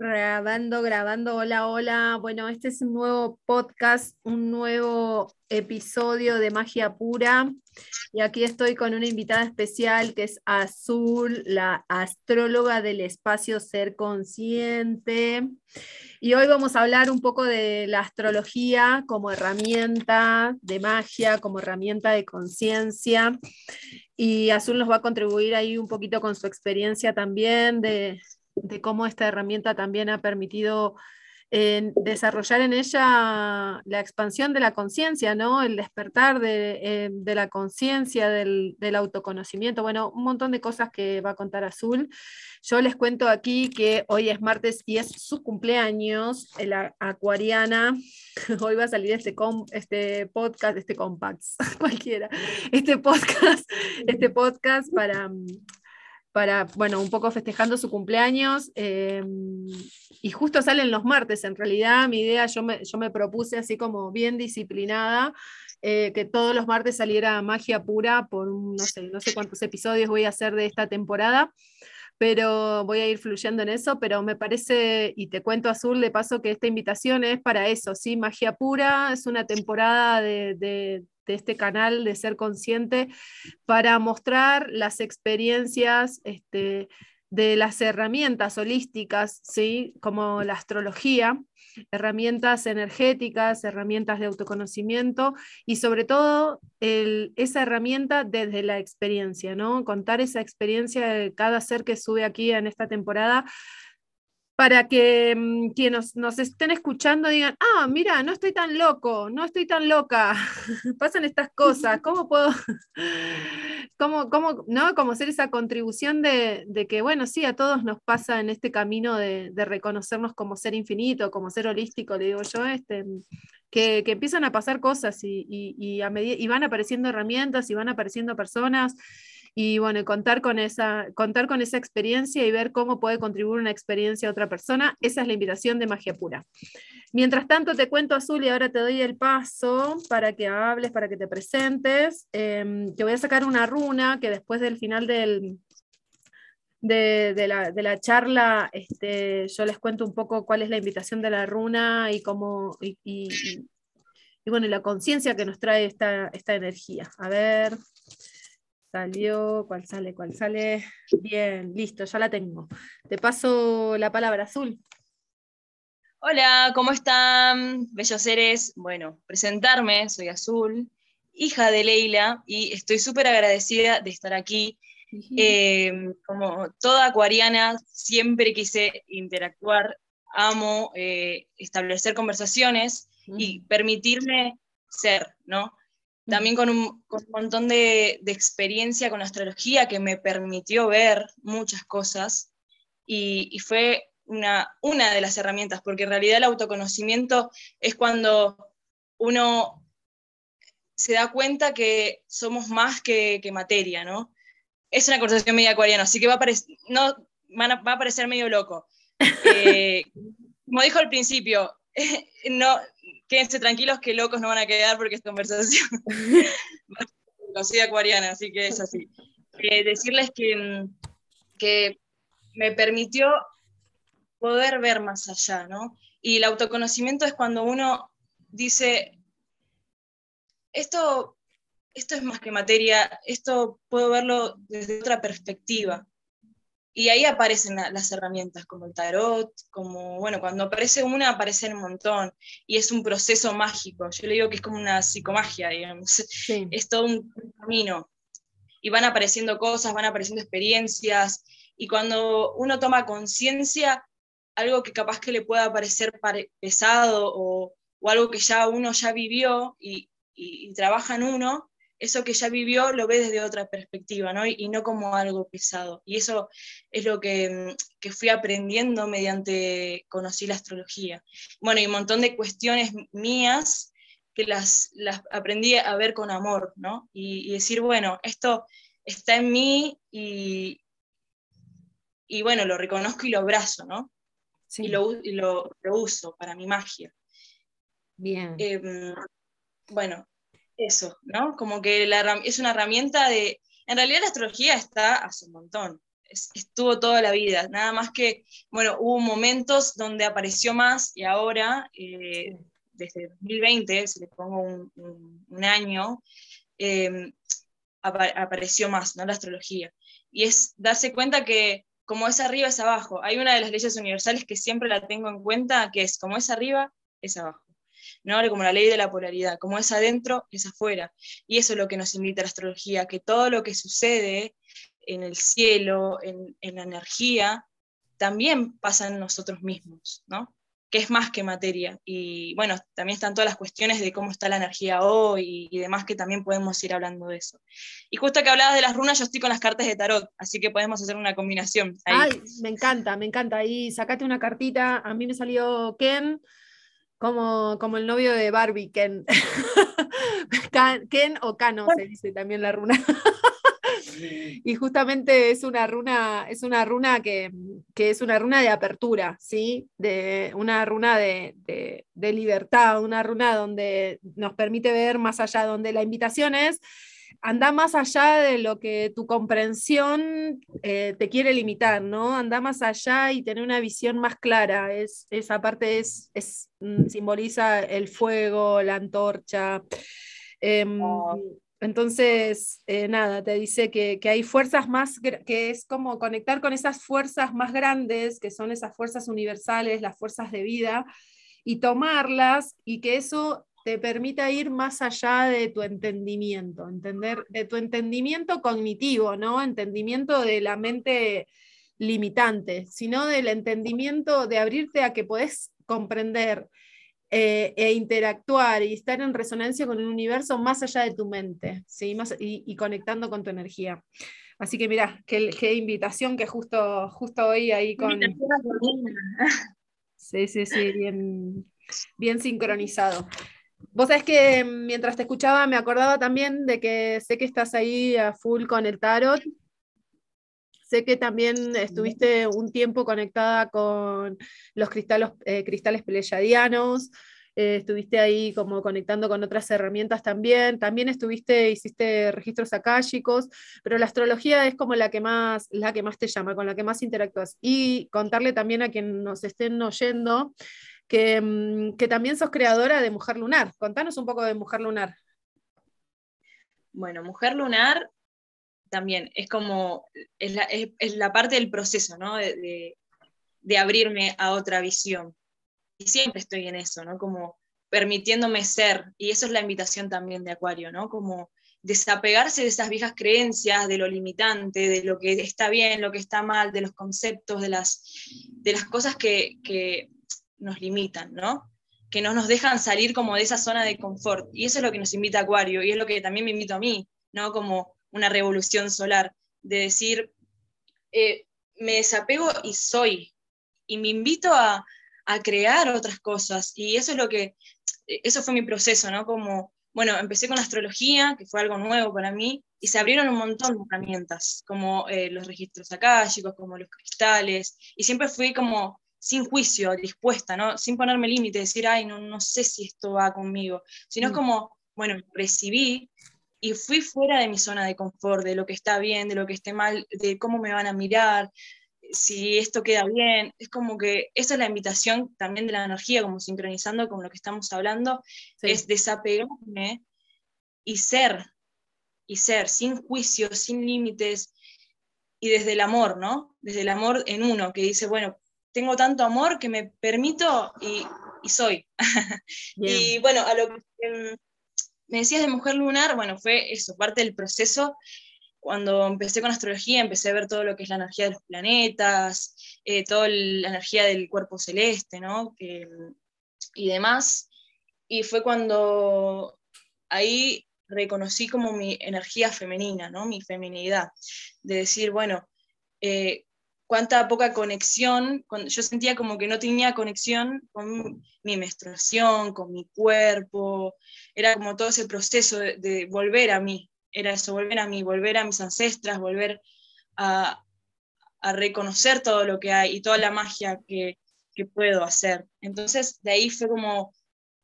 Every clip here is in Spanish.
Grabando, grabando, hola, hola. Bueno, este es un nuevo podcast, un nuevo episodio de Magia Pura. Y aquí estoy con una invitada especial que es Azul, la astróloga del espacio Ser Consciente. Y hoy vamos a hablar un poco de la astrología como herramienta de magia, como herramienta de conciencia. Y Azul nos va a contribuir ahí un poquito con su experiencia también de, de cómo esta herramienta también ha permitido eh, desarrollar en ella la expansión de la conciencia, ¿no? El despertar de, eh, la conciencia, del, autoconocimiento, bueno, un montón de cosas que va a contar Azul. Yo les cuento aquí que hoy es martes y es su cumpleaños, la acuariana. Hoy va a salir este, este podcast, este compact, cualquiera, este podcast, este podcast para para, bueno, un poco festejando su cumpleaños. Eh, y justo salen los martes, en realidad mi idea, yo me, yo me propuse así como bien disciplinada, eh, que todos los martes saliera magia pura por no sé, no sé cuántos episodios voy a hacer de esta temporada pero voy a ir fluyendo en eso, pero me parece, y te cuento Azul de paso, que esta invitación es para eso, ¿sí? Magia pura, es una temporada de, este canal de ser consciente para mostrar las experiencias este, de las herramientas holísticas, ¿sí? como la astrología, herramientas energéticas, herramientas de autoconocimiento y sobre todo esa herramienta desde la experiencia, ¿no? Contar esa experiencia de cada ser que sube aquí en esta temporada para que mm, quienes nos, estén escuchando digan, ah, mira, no estoy tan loco, no estoy tan loca, pasan estas cosas, ¿cómo puedo, cómo, cómo, no? Como ser esa contribución de, que, bueno, sí, a todos nos pasa en este camino de, reconocernos como ser infinito, como ser holístico, le digo yo, este, que, empiezan a pasar cosas y, y, y van apareciendo herramientas y van apareciendo personas y bueno, contar con, esa, contar con esa experiencia y ver cómo puede contribuir una experiencia a otra persona, esa es la invitación de Magia Pura. Mientras tanto, te cuento, Azul, y ahora te doy el paso para que hables, para que te presentes. Em, te voy a sacar una runa que después del final del, de, la, charla, este, yo les cuento un poco cuál es la invitación de la runa y cómo, y, y, bueno, la conciencia que nos trae esta, esta energía. A ver, Salió, ¿cuál sale? ¿Cuál sale? Bien, listo, ya la tengo. Te paso la palabra azul. Hola, ¿cómo están, bellos seres? Bueno, presentarme, soy Azul, hija de Leila, y estoy súper agradecida de estar aquí. Eh, como toda acuariana, siempre quise interactuar, amo eh, establecer conversaciones y permitirme ser, ¿no? También con un, montón de, experiencia con astrología que me permitió ver muchas cosas y, fue una, una, de las herramientas, porque en realidad el autoconocimiento es cuando uno se da cuenta que somos más que, materia, ¿no? Es una conversación media acuariana, así que va a, parecer, no, va a parecer medio loco. Eh, como dijo al principio, no, quédense tranquilos que locos no van a quedar porque es conversación. soy acuariana, así que es así. Eh, decirles que, mm, que me permitió poder ver más allá, ¿no? Y el autoconocimiento es cuando uno dice, esto, esto es más que materia, esto puedo verlo desde otra perspectiva. Y ahí aparecen las herramientas como el tarot, como, bueno, cuando aparece una, aparecen un montón. Y es un proceso mágico. Yo le digo que es como una psicomagia, digamos. Es todo un camino. Y van apareciendo cosas, van apareciendo experiencias. Y cuando uno toma conciencia, algo que capaz que le pueda parecer pesado o, o, algo que ya uno ya vivió y, y trabaja en uno, eso que ya vivió lo ve desde otra perspectiva, ¿no? Y, no como algo pesado. Y eso es lo que, mm, fui aprendiendo mediante conocí la astrología. Bueno, y un montón de cuestiones mías que las, las aprendí a ver con amor, ¿no? Y, decir, bueno, esto está en mí y, y bueno, lo reconozco y lo abrazo, ¿no? Sí. Y, lo, lo, uso para mi magia. Bien. Em, bueno, eso, ¿no? Como que la, es una herramienta de... En realidad la astrología está hace un montón. estuvo toda la vida, nada más que, bueno, hubo momentos donde apareció más y ahora, eh, desde 2020, si le pongo un, año, em, apareció más, ¿no? La astrología. Y es darse cuenta que como es arriba es abajo. Hay una de las leyes universales que siempre la tengo en cuenta, que es como es arriba, es abajo. ¿No? Como la ley de la polaridad, como es adentro, es afuera. Y eso es lo que nos invita a la astrología, que todo lo que sucede en el cielo, en, la energía, también pasa en nosotros mismos, ¿no? que es más que materia. Y bueno, también están todas las cuestiones de cómo está la energía hoy y, demás, que también podemos ir hablando de eso. Y justo que hablabas de las runas, yo estoy con las cartas de tarot, así que podemos hacer una combinación. Ay, me encanta, me encanta. Ahí sacate una cartita. A mí me salió Ken, como, como el novio de Barbie, Ken. Ken o Cano se dice también la runa. y justamente es una runa, es una runa que, es una runa de apertura, ¿sí? De una runa de, libertad, una runa donde nos permite ver más allá, donde la invitación es anda más allá de lo que tu comprensión eh, te quiere limitar, ¿no? Anda más allá y tener una visión más clara. Es, esa parte es, mm, simboliza el fuego, la antorcha. Em, oh. Entonces, eh, nada, te dice que, hay fuerzas más, que es como conectar con esas fuerzas más grandes, que son esas fuerzas universales, las fuerzas de vida, y tomarlas y que eso te permita ir más allá de tu entendimiento, entender, de tu entendimiento cognitivo, ¿no? Entendimiento de la mente limitante, sino del entendimiento de abrirte a que puedes comprender eh, e interactuar y estar en resonancia con el universo más allá de tu mente, ¿sí? más, y, conectando con tu energía. Así que mira, qué, qué, invitación que justo, justo hoy ahí con... Sí, sí, sí, bien, bien sincronizado. Vos sabés que mientras te escuchaba me acordaba también de que sé que estás ahí a full con el tarot. Sé que también estuviste un tiempo conectada con los cristales, eh, cristales pleyadianos. Eh, estuviste ahí como conectando con otras herramientas también. También estuviste, hiciste registros akáshicos, pero la astrología es como la que más, la que más te llama, con la que más interactúas. Y contarle también a quien nos estén oyendo Mm, que, también sos creadora de Mujer Lunar. Contanos un poco de Mujer Lunar. Bueno, Mujer Lunar también es como, es la, parte del proceso, ¿no? De, abrirme a otra visión. Y siempre estoy en eso, ¿no? Como permitiéndome ser. Y eso es la invitación también de Acuario, ¿no? Como desapegarse de esas viejas creencias, de lo limitante, de lo que está bien, lo que está mal, de los conceptos, de las, de las cosas que, que nos limitan, ¿no? Que no nos dejan salir como de esa zona de confort. Y eso es lo que nos invita Acuario, y es lo que también me invito a mí, ¿no? Como una revolución solar, de decir, eh, me desapego y soy, y me invito a, a crear otras cosas. Y eso es lo que, eso fue mi proceso, ¿no? Como, bueno, empecé con astrología, que fue algo nuevo para mí, y se abrieron un montón de herramientas, como eh, los registros akáshicos, como los cristales, y siempre fui como sin juicio, dispuesta, ¿no? sin ponerme límite, decir, ay, no, no sé si esto va conmigo, sino mm. como, bueno, recibí y fui fuera de mi zona de confort, de lo que está bien, de lo que esté mal, de cómo me van a mirar, si esto queda bien, es como que esa es la invitación también de la energía, como sincronizando con lo que estamos hablando, es desapegarme y ser, y ser, sin juicio, sin límites, y desde el amor, ¿no? Desde el amor en uno, que dice, bueno, tengo tanto amor que me permito y, soy. y bueno, a lo que em, me decías de mujer lunar, bueno, fue eso, parte del proceso. Cuando empecé con astrología, empecé a ver todo lo que es la energía de los planetas, eh, toda la energía del cuerpo celeste, ¿no? y demás. Y fue cuando ahí reconocí como mi energía femenina, ¿no? Mi feminidad. De decir, bueno, eh, cuánta poca conexión, yo sentía como que no tenía conexión con mi menstruación, con mi cuerpo, era como todo ese proceso de, volver a mí, era eso, volver a mí, volver a mis ancestras, volver a, reconocer todo lo que hay y toda la magia que, puedo hacer. Entonces, de ahí fue como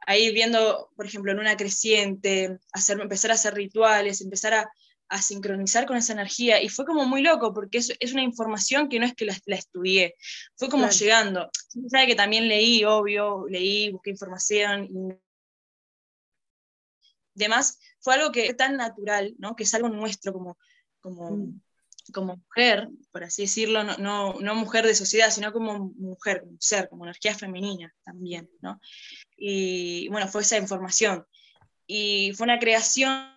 ahí viendo, por ejemplo, en una creciente, hacer, empezar a hacer rituales, empezar a a sincronizar con esa energía y fue como muy loco porque es, es una información que no es que la, la estudié, fue como llegando. Sabe que también leí, obvio, leí, busqué información y demás, fue algo que es tan natural, ¿no? que es algo nuestro como, como, mm. como mujer, por así decirlo, no, no, no, mujer de sociedad, sino como mujer, como ser, como energía femenina también. ¿no? Y bueno, fue esa información. Y fue una creación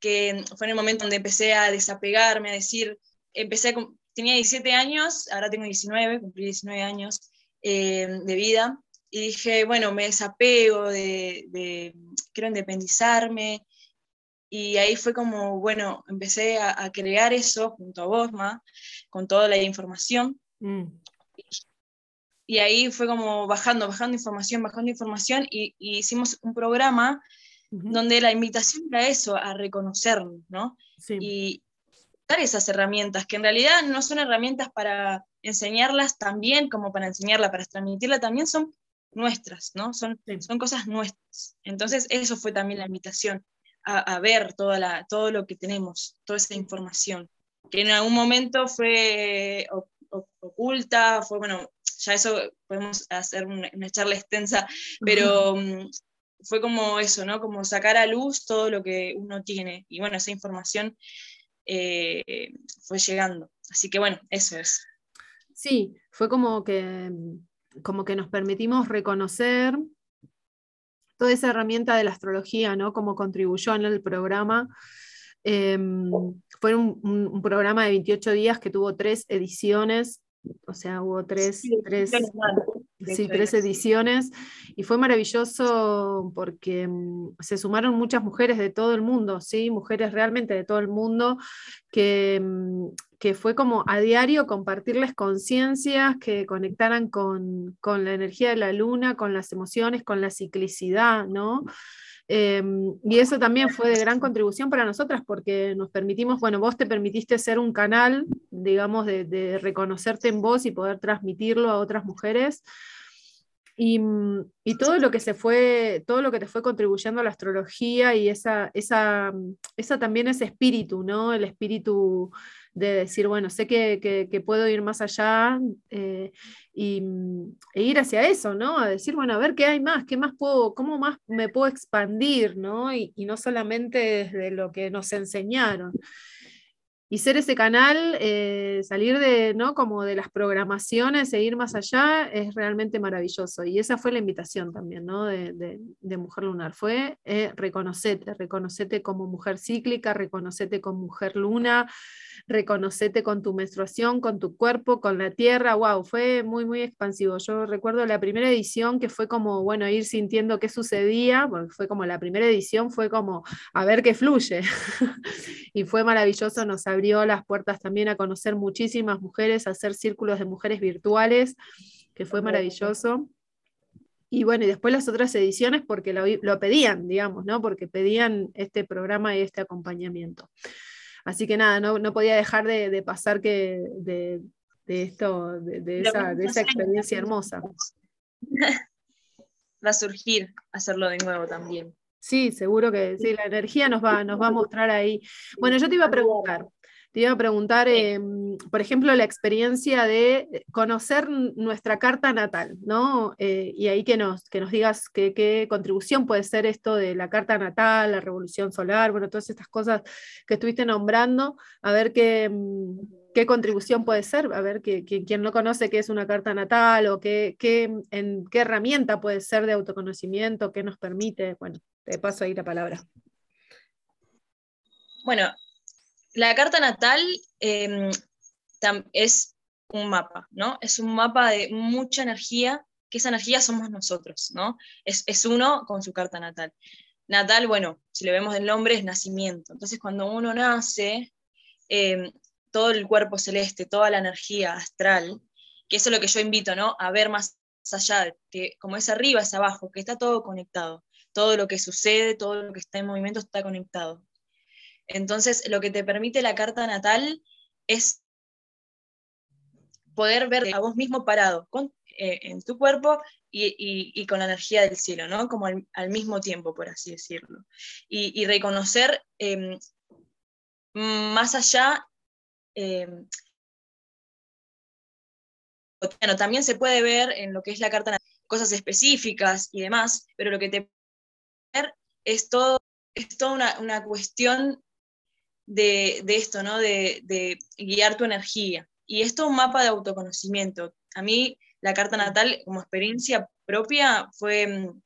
que fue en el momento donde empecé a desapegarme, a decir, empecé, tenía 17 años, ahora tengo 19, cumplí 19 años eh, de vida, y dije, bueno, me desapego de, de, quiero independizarme, y ahí fue como, bueno, empecé a, crear eso junto a Bosma, con toda la información. Mm. Y, ahí fue como bajando, bajando información, bajando información, y, y hicimos un programa donde la invitación era eso, a reconocernos, ¿no? Y dar esas herramientas, que en realidad no son herramientas para enseñarlas también como para enseñarla, para transmitirla también, son nuestras, ¿no? Son, son cosas nuestras. Entonces, eso fue también la invitación, a, ver toda la, todo lo que tenemos, toda esa información, que en algún momento fue oculta, fue, bueno, ya eso podemos hacer una, una charla extensa, pero fue como eso, ¿no? Como sacar a luz todo lo que uno tiene. Y bueno, esa información eh, fue llegando. Así que bueno, eso es. Sí, fue como que, como que nos permitimos reconocer toda esa herramienta de la astrología, ¿no? Como contribuyó en el programa. Em, fue un, programa de 28 días que tuvo tres ediciones, o sea, hubo tres, tres, sí, tres ediciones y fue maravilloso porque mm, se sumaron muchas mujeres de todo el mundo, sí, mujeres realmente de todo el mundo que, mm, que fue como a diario compartirles conciencias que conectaran con, con, la energía de la luna, con las emociones, con la ciclicidad, ¿no? Em, y eso también fue de gran contribución para nosotras porque nos permitimos, bueno, vos te permitiste ser un canal, digamos, de, de reconocerte en vos y poder transmitirlo a otras mujeres. Y, y, todo lo que se fue, todo lo que te fue contribuyendo a la astrología y esa, esa, esa también ese espíritu, ¿no? El espíritu de decir, bueno, sé que, puedo ir más allá eh, y, e ir hacia eso, ¿no? A decir, bueno, a ver qué hay más, qué más puedo, cómo más me puedo expandir, ¿no? Y no solamente desde lo que nos enseñaron y ser ese canal, eh, salir de, ¿no? como de las programaciones e ir más allá es realmente maravilloso. Y esa fue la invitación también ¿no? de, Mujer Lunar, fue eh, reconocete, reconocete como mujer cíclica, reconocete como mujer luna, reconocete con tu menstruación, con tu cuerpo, con la tierra, wow, fue muy, muy expansivo. Yo recuerdo la primera edición que fue como, bueno, ir sintiendo qué sucedía, porque fue como la primera edición, fue como, a ver qué fluye. y fue maravilloso, nos abrió las puertas también a conocer muchísimas mujeres, a hacer círculos de mujeres virtuales, que fue maravilloso. Y bueno, y después las otras ediciones porque lo, pedían, digamos, ¿no? Porque pedían este programa y este acompañamiento. Así que nada, no, podía dejar de, pasar que de, esto, de, esa, esa, experiencia hermosa. Va a surgir hacerlo de nuevo también. Sí, seguro que sí, la energía nos va, nos va a mostrar ahí. Bueno, yo te iba a preguntar, te iba a preguntar, em, por ejemplo, la experiencia de conocer nuestra carta natal, ¿no? Eh, y ahí que nos, que nos digas qué contribución puede ser esto de la carta natal, la revolución solar, bueno, todas estas cosas que estuviste nombrando, a ver qué, em, qué contribución puede ser, a ver que, quien no conoce qué es una carta natal o qué, qué, en, qué herramienta puede ser de autoconocimiento, qué nos permite, bueno, te paso ahí la palabra. Bueno, la carta natal em, es un mapa, ¿no? Es un mapa de mucha energía, que esa energía somos nosotros, ¿no? Es, uno con su carta natal. Natal, bueno, si le vemos el nombre, es nacimiento. Entonces, cuando uno nace, em, todo el cuerpo celeste, toda la energía astral, que eso es lo que yo invito, ¿no? A ver más allá, que como es arriba, es abajo, que está todo conectado. Todo lo que sucede, todo lo que está en movimiento está conectado. Entonces, lo que te permite la carta natal es poder ver a vos mismo parado, eh, en tu cuerpo y, con la energía del cielo, ¿no? Como al, mismo tiempo, por así decirlo. Y, reconocer em, más allá, em, bueno, también se puede ver en lo que es la carta cosas específicas y demás, pero lo que te es todo, es toda una, cuestión de, esto, ¿no? De, de, guiar tu energía. Y esto es un mapa de autoconocimiento. A mí la carta natal como experiencia propia fue, mm,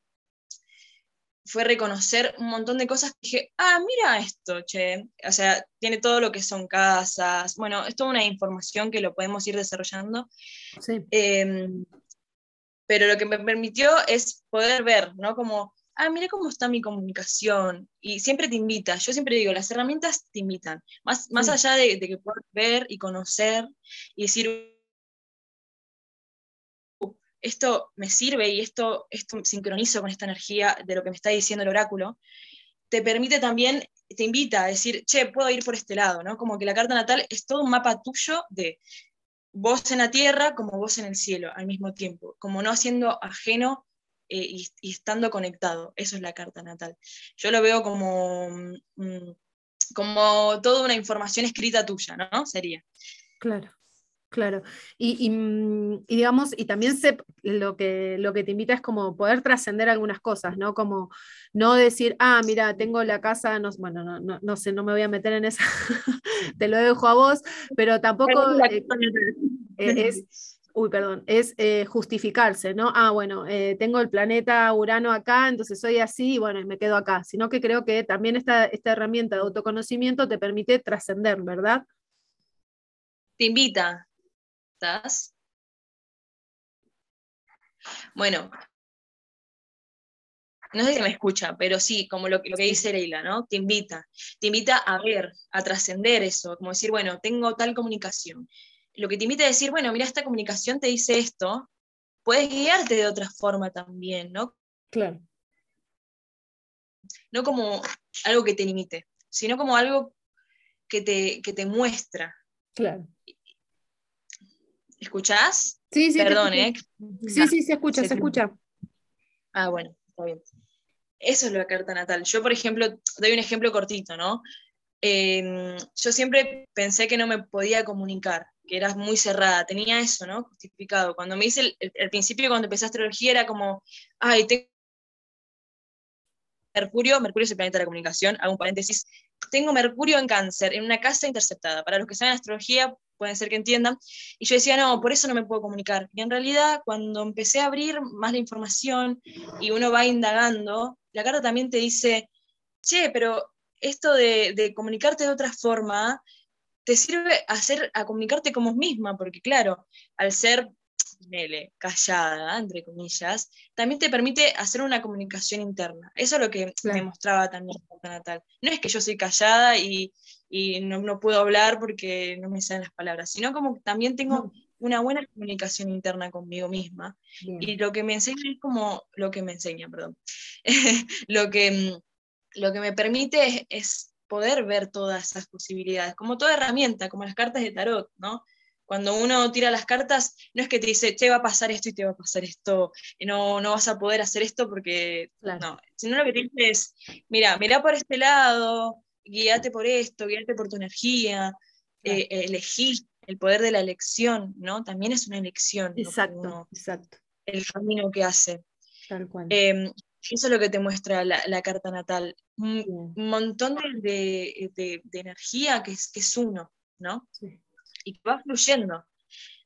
fue reconocer un montón de cosas que dije, ah, mira esto, che. O sea, tiene todo lo que son casas. Bueno, es toda una información que lo podemos ir desarrollando. Sí. Em, pero lo que me permitió es poder ver, ¿no? Como, ah, mira cómo está mi comunicación. Y siempre te invita. Yo siempre digo, las herramientas te invitan. Más, más allá de, de que puedas ver y conocer y decir, esto me sirve y esto, esto sincronizo con esta energía de lo que me está diciendo el oráculo, te permite también, te invita a decir, che, puedo ir por este lado, ¿no? Como que la carta natal es todo un mapa tuyo de vos en la tierra como vos en el cielo al mismo tiempo, como no haciendo ajeno eh, y, estando conectado. Eso es la carta natal. Yo lo veo como, mm, como toda una información escrita tuya, ¿no? Sería. Claro. Claro, mm, y, digamos, y también sé, lo, que, lo que te invita es como poder trascender algunas cosas, ¿no? Como no decir, ah, mira, tengo la casa, no, bueno, no, no, sé, no me voy a meter en esa, te lo dejo a vos, pero tampoco eh, eh, es, uy, perdón, es eh, justificarse, ¿no? Ah, bueno, tengo el planeta Urano acá, entonces soy así y bueno, me quedo acá, sino que creo que también esta, esta herramienta de autoconocimiento te permite trascender, ¿verdad? Te invita, bueno, no sé si me escucha, pero sí, como lo, lo, que dice Leila, ¿no? Te invita, te invita a ver, a trascender eso, como decir, bueno, tengo tal comunicación. Lo que te invita a decir, bueno, mira, esta comunicación te dice esto, puedes guiarte de otra forma también, ¿no? Claro. No como algo que te limite, sino como algo que te, que te muestra. Claro. ¿Escuchás? Sí, sí. Perdón, ¿eh? Sí, sí, se escucha, se, escucha. Ah, bueno, está bien. Eso es la carta natal. Yo, por ejemplo, doy un ejemplo cortito, ¿no? Em, yo siempre pensé que no me podía comunicar, que eras muy cerrada, tenía eso, ¿no? Justificado. Cuando me hice el, principio, cuando empecé astrología, era como, ay, tengo Mercurio, Mercurio es el planeta de la comunicación, hago un paréntesis, tengo Mercurio en cáncer, en una casa interceptada. Para los que saben astrología, pueden ser que entiendan. Y yo decía, no, por eso no me puedo comunicar. Y en realidad, cuando empecé a abrir más la información y uno va indagando, la carta también te dice, che, pero esto de, comunicarte de otra forma te sirve a, hacer, a comunicarte como misma, porque claro, al ser callada, entre comillas, también te permite hacer una comunicación interna. Eso es lo que me mostraba también natal. No es que yo soy callada y, y no, no, puedo hablar porque no me salen las palabras, sino como que también tengo una buena comunicación interna conmigo misma. Y lo que me enseña es como, lo que me enseña, perdón, lo, que, lo que me permite es, poder ver todas esas posibilidades, como toda herramienta, como las cartas de tarot, ¿no? Cuando uno tira las cartas, no es que te dice, te va a pasar esto y te va a pasar esto, no, no vas a poder hacer esto porque, no, sino lo que te dice es, mira, mira por este lado, guíate por esto, guíate por tu energía, eh, elegí el poder de la elección, ¿no? También es una elección. Exacto, exacto. El camino que hace. Tal cual. Em, eso es lo que te muestra la, carta natal. Un, montón de, energía que es, que es uno, ¿no? Sí. Y que va fluyendo.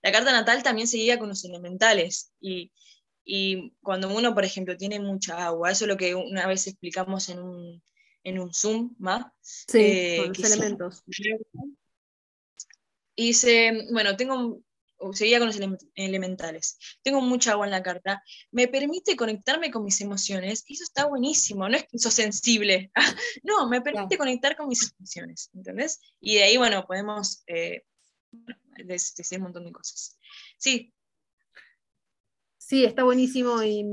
La carta natal también se guía con los elementales. Y, y cuando uno, por ejemplo, tiene mucha agua, eso es lo que una vez explicamos en un, en un Zoom más. Sí, eh, con los elementos. Y dice, bueno, tengo, seguía con los elementales, tengo mucha agua en la carta, me permite conectarme con mis emociones, y eso está buenísimo, no es que sos sensible, no, me permite conectar con mis emociones, ¿entendés? Y de ahí, bueno, podemos eh, decir un montón de cosas. Sí. Sí, está buenísimo y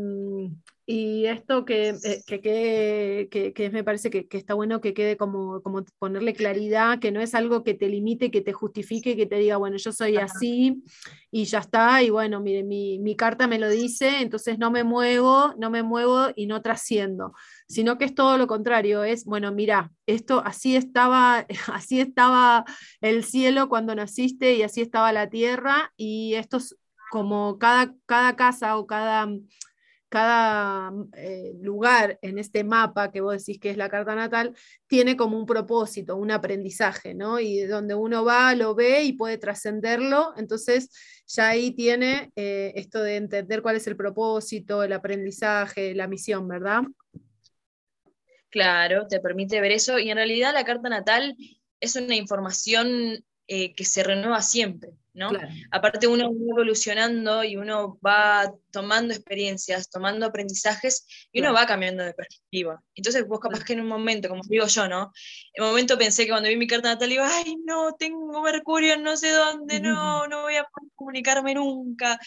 Y esto que, eh, que, que, me parece que, está bueno que quede como, como ponerle claridad, que no es algo que te limite, que te justifique, que te diga, bueno, yo soy así y ya está, y bueno, mire, mi, mi carta me lo dice, entonces no me muevo, no me muevo y no trasciendo, sino que es todo lo contrario, es, bueno, mira, esto así estaba, así estaba el cielo cuando naciste y así estaba la tierra, y esto es como cada, cada casa o cada cada eh, lugar en este mapa que vos decís que es la carta natal, tiene como un propósito, un aprendizaje, ¿no? Y donde uno va, lo ve y puede trascenderlo, entonces ya ahí tiene eh, esto de entender cuál es el propósito, el aprendizaje, la misión, ¿verdad? Claro, te permite ver eso y en realidad la carta natal es una información eh, que se renueva siempre. Aparte uno va evolucionando y uno va tomando experiencias, tomando aprendizajes y uno va cambiando de perspectiva. Entonces vos capaz que en un momento, como digo yo, ¿no? En un momento pensé que cuando vi mi carta natal iba, ay, no, tengo Mercurio en no sé dónde, no, no voy a poder comunicarme nunca.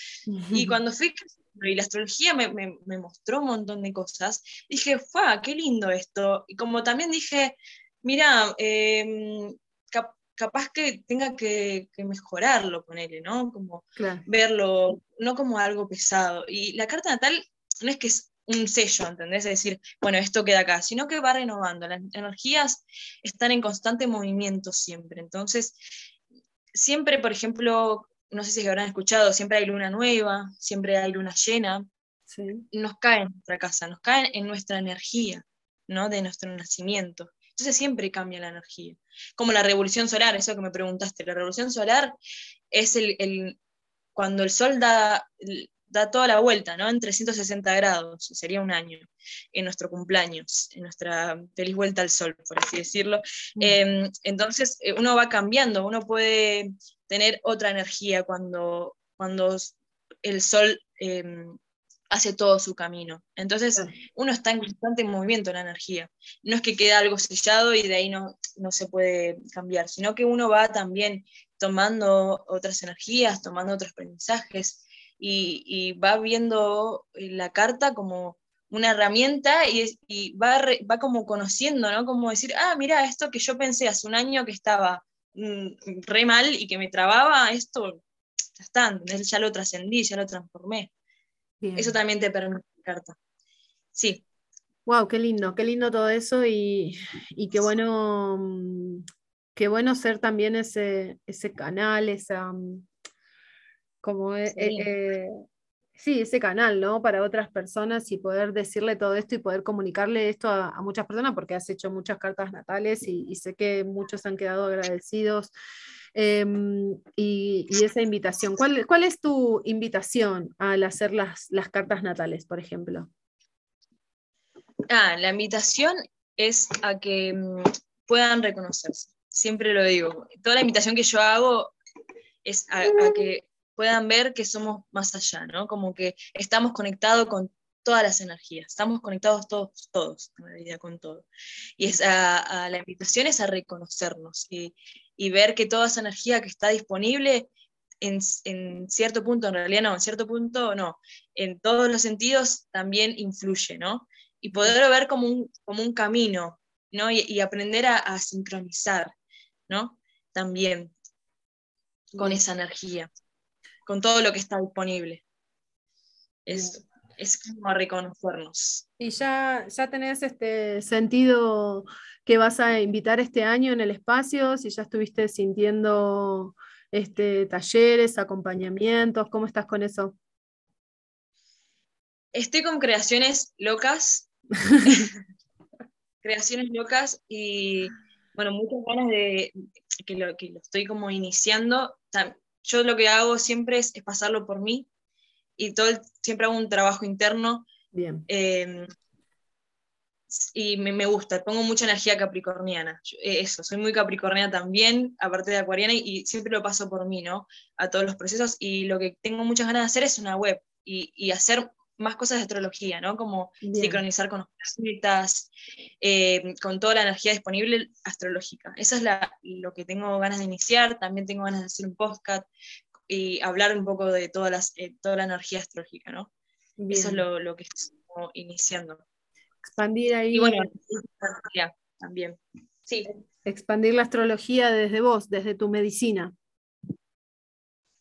Y cuando fui y la astrología me, me, mostró un montón de cosas, dije, ¡fa, qué lindo esto! Y como también dije, mira, eh, capaz que tenga que, mejorarlo, ponele, ¿no? Como verlo, no como algo pesado. Y la carta natal no es que es un sello, ¿entendés? Es decir, bueno, esto queda acá, sino que va renovando. Las energías están en constante movimiento siempre. Entonces, siempre, por ejemplo, no sé si habrán escuchado, siempre hay luna nueva, siempre hay luna llena. Nos cae en nuestra casa, nos cae en nuestra energía, ¿no? De nuestro nacimiento. Entonces siempre cambia la energía. Como la revolución solar, eso que me preguntaste, la revolución solar es el, cuando el sol da, da toda la vuelta, ¿no? En 360 grados, sería un año, en nuestro cumpleaños, en nuestra feliz vuelta al sol, por así decirlo. Mm. Em, entonces eh, uno va cambiando, uno puede tener otra energía cuando, cuando el sol em, hace todo su camino. Entonces, uno está en constante movimiento en la energía. No es que queda algo sellado y de ahí no, no se puede cambiar, sino que uno va también tomando otras energías, tomando otros aprendizajes y, va viendo eh, la carta como una herramienta y, va, va como conociendo, ¿no? Como decir, ah, mira, esto que yo pensé hace un año que estaba mm, re mal y que me trababa, esto ya está, ya lo trascendí, ya lo transformé. Eso también te permite carta. Sí. Wow, qué lindo, qué lindo todo eso y, qué bueno, qué bueno ser también ese, ese canal, esa como eh, sí. Eh, sí. ese canal, ¿no? Para otras personas y poder decirle todo esto y poder comunicarle esto a, muchas personas, porque has hecho muchas cartas natales y, sé que muchos han quedado agradecidos. Em, y, esa invitación. ¿Cuál, ¿Cuál, es tu invitación al hacer las, las cartas natales, por ejemplo? Ah, la invitación es a que mm, puedan reconocerse. Siempre lo digo. Toda la invitación que yo hago es a, que puedan ver que somos más allá, ¿no? Como que estamos conectados con todas las energías, estamos conectados todos, todos, en realidad, con todo. Y es a, la invitación es a reconocernos y, y, ver que toda esa energía que está disponible en, en, cierto punto, en realidad no, en cierto punto no, en todos los sentidos también influye, ¿no? y poder ver como un, como un camino, ¿no? Y, aprender a, sincronizar, ¿no? También con esa energía, con todo lo que está disponible. Es, es como reconocernos. Y ya, ya tenés este sentido que vas a invitar este año en el espacio, si ya estuviste sintiendo este, talleres, acompañamientos, ¿cómo estás con eso? Estoy con creaciones locas, creaciones locas y bueno, muchas ganas de que lo, que lo estoy como iniciando. Yo lo que hago siempre es, pasarlo por mí y todo siempre hago un trabajo interno. Bien. Em, y me, gusta, pongo mucha energía capricorniana. Eh, eso, soy muy capricorniana también, aparte de acuariana, y, siempre lo paso por mí, ¿no? A todos los procesos. Y lo que tengo muchas ganas de hacer es una web y, y hacer más cosas de astrología, ¿no? Como sincronizar con los planetas, eh, con toda la energía disponible astrológica. Eso es lo que tengo ganas de iniciar. También tengo ganas de hacer un podcast y hablar un poco de todas las, eh, toda la energía astrológica, ¿no? Eso es lo, que tengo como iniciando. Expandir ahí. Y bueno, también. Sí. Expandir la astrología desde vos, desde tu medicina.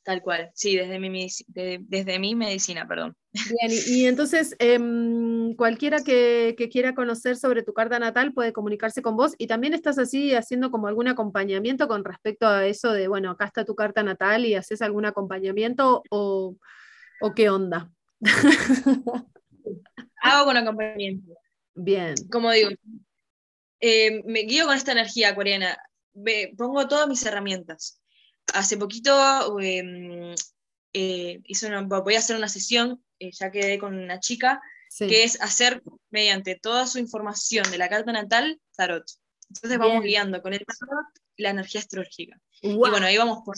Tal cual, sí, desde mi, desde mi medicina, perdón. Bien, y, entonces em, cualquiera que, quiera conocer sobre tu carta natal puede comunicarse con vos y también estás así haciendo como algún acompañamiento con respecto a eso de, bueno, acá está tu carta natal y haces algún acompañamiento o, qué onda. Hago con acompañamiento. Bien. Como digo, eh, me guío con esta energía acuariana, pongo todas mis herramientas hace poquito em, eh, voy a hacer una sesión, eh, ya quedé con una chica, que es hacer mediante toda su información de la carta natal, tarot. Entonces vamos guiando con el tarot la energía astrológica. Y bueno, ahí vamos por...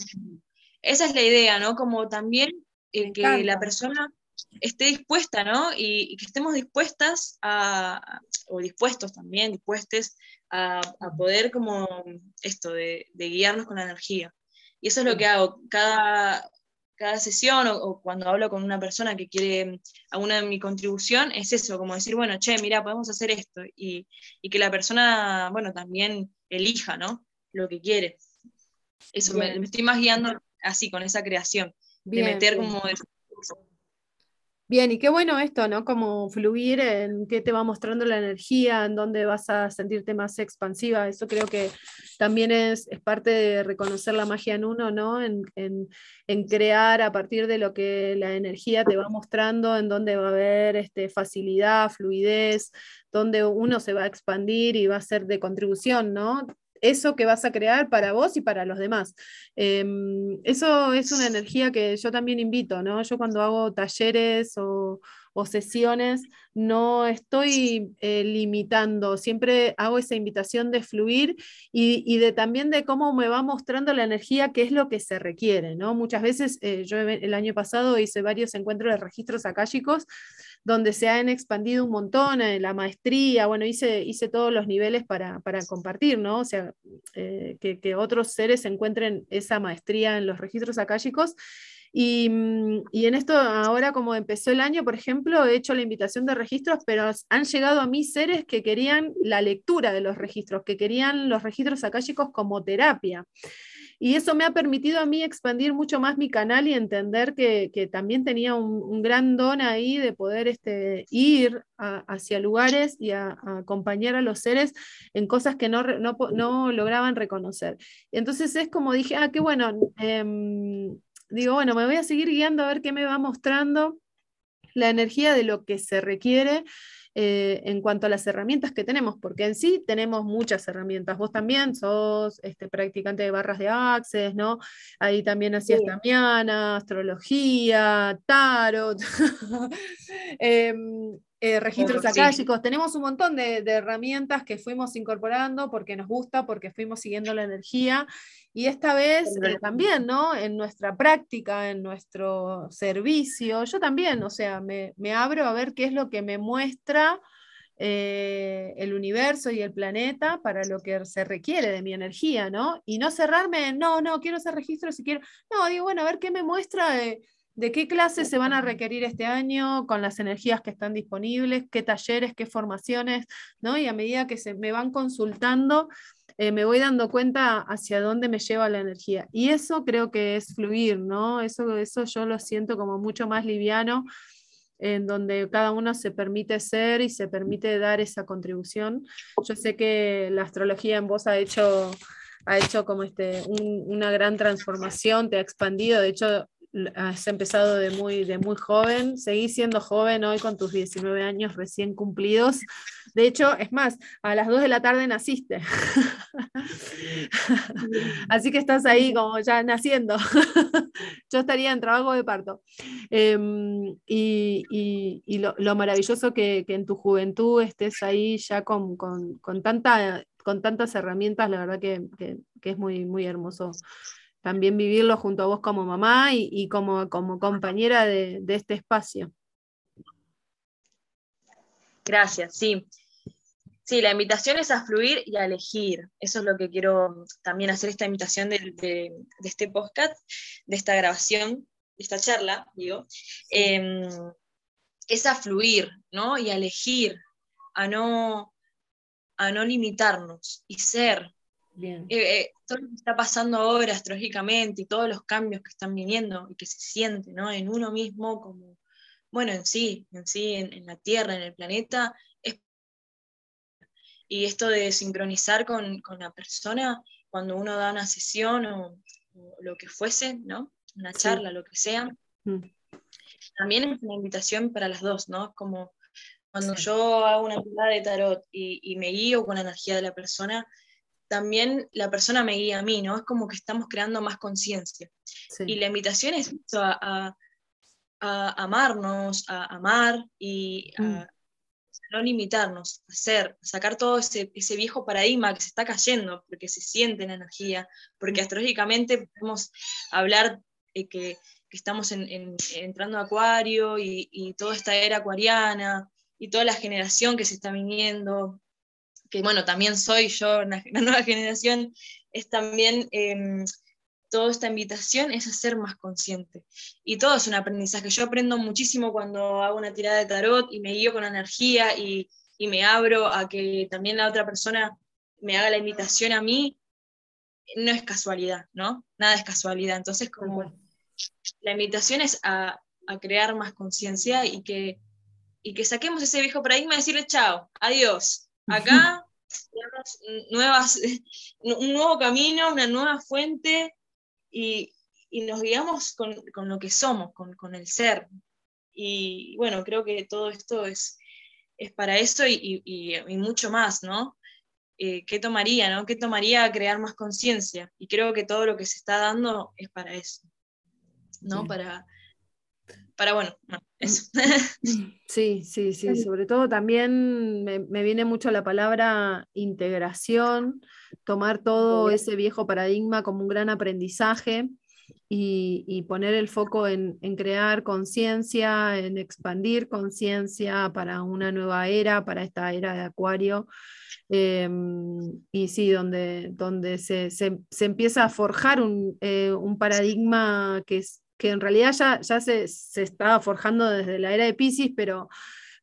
Esa es la idea, ¿no? Como también eh, que la persona esté dispuesta, ¿no? Y, que estemos dispuestas a, o dispuestos también, dispuestos a, poder como esto, de, guiarnos con la energía. Y eso es lo que hago. Cada, cada sesión o, cuando hablo con una persona que quiere alguna de mi contribución, es eso, como decir, bueno, che, mira, podemos hacer esto. Y, que la persona, bueno, también elija, ¿no? Lo que quiere. Eso, me, estoy más guiando así, con esa creación. de meter como Bien, y qué bueno esto, ¿no? Como fluir en qué te va mostrando la energía, en dónde vas a sentirte más expansiva. Eso creo que también es, parte de reconocer la magia en uno, ¿no? En, crear a partir de lo que la energía te va mostrando, en dónde va a haber este, facilidad, fluidez, dónde uno se va a expandir y va a ser de contribución, ¿no? Eso que vas a crear para vos y para los demás. Em, eso es una energía que yo también invito, ¿no? Yo cuando hago talleres o, sesiones no estoy eh, limitando, siempre hago esa invitación de fluir y, de también de cómo me va mostrando la energía, qué es lo que se requiere, ¿no? Muchas veces, eh, yo el año pasado hice varios encuentros de registros akáshicos donde se han expandido un montón, eh, la maestría, bueno, hice, hice todos los niveles para, compartir, ¿no? O sea, eh, que, otros seres encuentren esa maestría en los registros akáshicos. Y, mm, y, en esto, ahora como empezó el año, por ejemplo, he hecho la invitación de registros, pero han llegado a mí seres que querían la lectura de los registros, que querían los registros akáshicos como terapia. Y eso me ha permitido a mí expandir mucho más mi canal y entender que, también tenía un, gran don ahí de poder este, ir hacia lugares y a, acompañar a los seres en cosas que no, no, lograban reconocer. Entonces es como dije, ah, qué bueno, em, digo, bueno, me voy a seguir guiando a ver qué me va mostrando la energía de lo que se requiere eh, en cuanto a las herramientas que tenemos, porque en sí tenemos muchas herramientas. Vos también sos este, practicante de barras de Access, ¿no? Ahí también hacías sí. astrología, tarot. Em, eh, registros akáshicos, tenemos un montón de, herramientas que fuimos incorporando porque nos gusta, porque fuimos siguiendo la energía y esta vez eh, también, ¿no? En nuestra práctica, en nuestro servicio, yo también, o sea, me, abro a ver qué es lo que me muestra eh, el universo y el planeta para lo que se requiere de mi energía, ¿no? Y no cerrarme, no, no, quiero hacer registros si quiero, no, digo, bueno, a ver qué me muestra de qué clases se van a requerir este año con las energías que están disponibles, qué talleres, qué formaciones, ¿no? Y a medida que se me van consultando, eh, me voy dando cuenta hacia dónde me lleva la energía. Y eso creo que es fluir, ¿no? Eso, eso yo lo siento como mucho más liviano, en donde cada uno se permite ser y se permite dar esa contribución. Yo sé que la astrología en vos ha hecho ha hecho como este, una gran transformación, te ha expandido. De hecho, has empezado de muy, de muy joven, seguís siendo joven hoy con tus 19 años recién cumplidos. De hecho, es más, a las 2 de la tarde naciste. Así que estás ahí como ya naciendo. Yo estaría en trabajo de parto. Em, y, lo, maravilloso que, en tu juventud estés ahí ya con, tanta, con tantas herramientas, la verdad que, que es muy, muy hermoso también vivirlo junto a vos como mamá y, como, como, compañera de, este espacio. Gracias, sí. Sí, la invitación es a fluir y a elegir. Eso es lo que quiero también hacer esta invitación de, este podcast, de esta grabación, de esta charla, digo. Em, es a fluir, ¿no? Y a elegir, a no, a no limitarnos y ser. Bien. Eh, eh, todo lo que está pasando ahora astrológicamente y todos los cambios que están viniendo y que se sienten ¿no? en uno mismo como, bueno, en sí, en sí, en, la Tierra, en el planeta. y esto de sincronizar con, con, la persona cuando uno da una sesión o, lo que fuese, ¿no? Una charla, lo que sea. Mm. También es una invitación para las dos, ¿no? Como cuando yo hago una tirada de tarot y, me guío con la energía de la persona, también la persona me guía a mí, ¿no? Es como que estamos creando más conciencia. Y la invitación es a, amarnos, a amar y a mm. no limitarnos, a hacer, sacar todo ese, viejo paradigma que se está cayendo, porque se siente la energía, porque mm. astrológicamente podemos hablar de que, estamos entrando a Acuario y, y toda esta era acuariana, y toda la generación que se está viniendo, que bueno, también soy yo, una, nueva generación, es también em, toda esta invitación es a ser más consciente. Y todo es un aprendizaje. Yo aprendo muchísimo cuando hago una tirada de tarot y me guío con energía y, y me abro a que también la otra persona me haga la invitación a mí. No es casualidad, ¿no? Nada es casualidad. Entonces, como la invitación es a, a crear más conciencia y que y que saquemos ese viejo paradigma y decirle chao, adiós. Acá tenemos nuevas, un nuevo camino, una nueva fuente y, nos guiamos con, lo que somos, con, el ser. Y bueno, creo que todo esto es, es para eso y, mucho más, ¿no? Eh, ¿Qué tomaría, no? ¿Qué tomaría crear más conciencia? Y creo que todo lo que se está dando es para eso, ¿no? Para, para, bueno, eso. Sí, sí, sí, sobre todo también me, viene mucho la palabra integración, tomar todo ese viejo paradigma como un gran aprendizaje y, poner el foco en, crear conciencia, en expandir conciencia para una nueva era, para esta era de Acuario. Em, y sí, donde, donde se, empieza a forjar un, eh, un paradigma que es que en realidad ya, se, se, estaba forjando desde la era de Pisces, pero,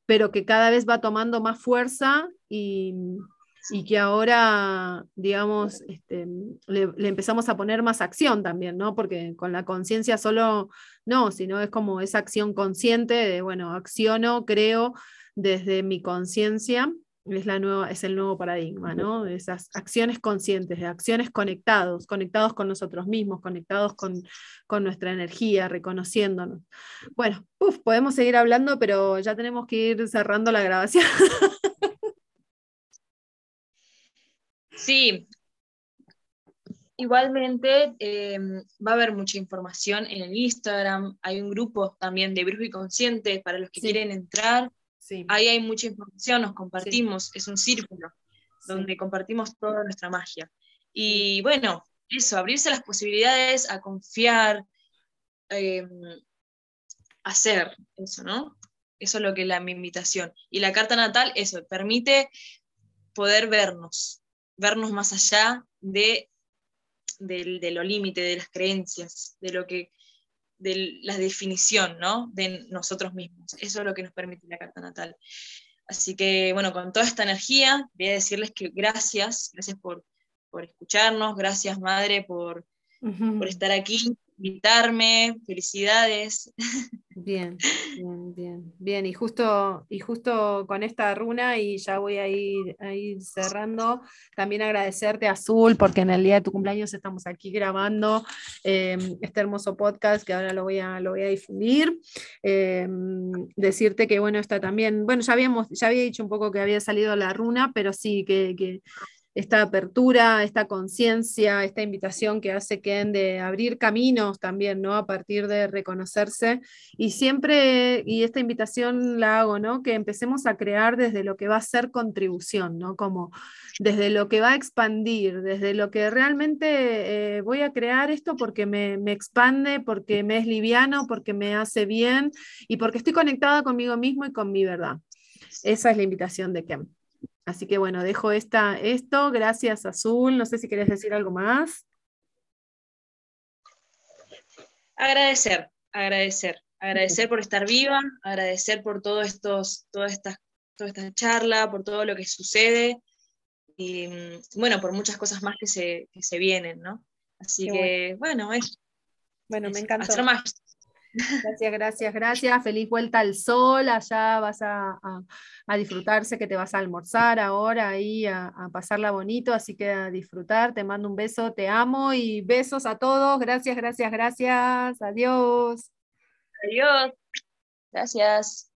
pero que cada vez va tomando más fuerza y, y que ahora, digamos, este, le, empezamos a poner más acción también, ¿no? Porque con la conciencia solo no, sino es como esa acción consciente de, bueno, acciono, creo desde mi conciencia es, la nueva, es el nuevo paradigma, ¿no? Esas acciones conscientes, de acciones conectados, conectados con nosotros mismos, conectados con, nuestra energía, reconociéndonos. Bueno, podemos seguir hablando, pero ya tenemos que ir cerrando la grabación. Sí, Igualmente, em, va a haber mucha información en el Instagram. Hay un grupo también de Brujo y Consciente para los que quieren entrar. Ahí hay mucha información, nos compartimos, es un círculo donde compartimos toda nuestra magia. Y bueno, eso, abrirse las posibilidades a confiar, eh, hacer eso, ¿no? Eso es lo que es la, mi invitación. Y la carta natal, eso, permite poder vernos, vernos más allá de, de, de lo límite, de las creencias, de lo que de la definición ¿no? de nosotros mismos. Eso es lo que nos permite la carta natal. Así que, bueno, con toda esta energía, voy a decirles que gracias, gracias por, por escucharnos, gracias Madre por, por estar aquí, invitarme, felicidades. Bien, bien, bien, bien. Y justo, y justo con esta runa, y ya voy a ir, a ir cerrando, también agradecerte Azul, porque en el día de tu cumpleaños estamos aquí grabando em, este hermoso podcast que ahora lo voy a, lo voy a difundir. Em, decirte que bueno, está también, bueno, ya habíamos, ya había dicho un poco que había salido la runa, pero sí que, que esta apertura, esta conciencia, esta invitación que hace Ken de abrir caminos también, ¿no? A partir de reconocerse. Y siempre, y esta invitación la hago, ¿no? Que empecemos a crear desde lo que va a ser contribución, ¿no? Como desde lo que va a expandir, desde lo que realmente eh, voy a crear esto porque me, me, expande, porque me es liviano, porque me hace bien y porque estoy conectada conmigo mismo y con mi verdad. Esa es la invitación de Ken. Así que bueno, dejo esta, esto. Gracias, Azul. No sé si querés decir algo más. Agradecer, agradecer. Agradecer por estar viva, agradecer por todo estos, toda, esta, toda esta charla, por todo lo que sucede y mm, bueno, por muchas cosas más que se, que se vienen, ¿no? Así que, bueno, es. Bueno, me encantó. Gracias, gracias, gracias. Feliz vuelta al sol. Allá vas a, disfrutarse, que te vas a almorzar ahora ahí, a, a, pasarla bonito. Así que a disfrutar. Te mando un beso, te amo y besos a todos. Gracias, gracias, gracias. Adiós. Adiós. Gracias.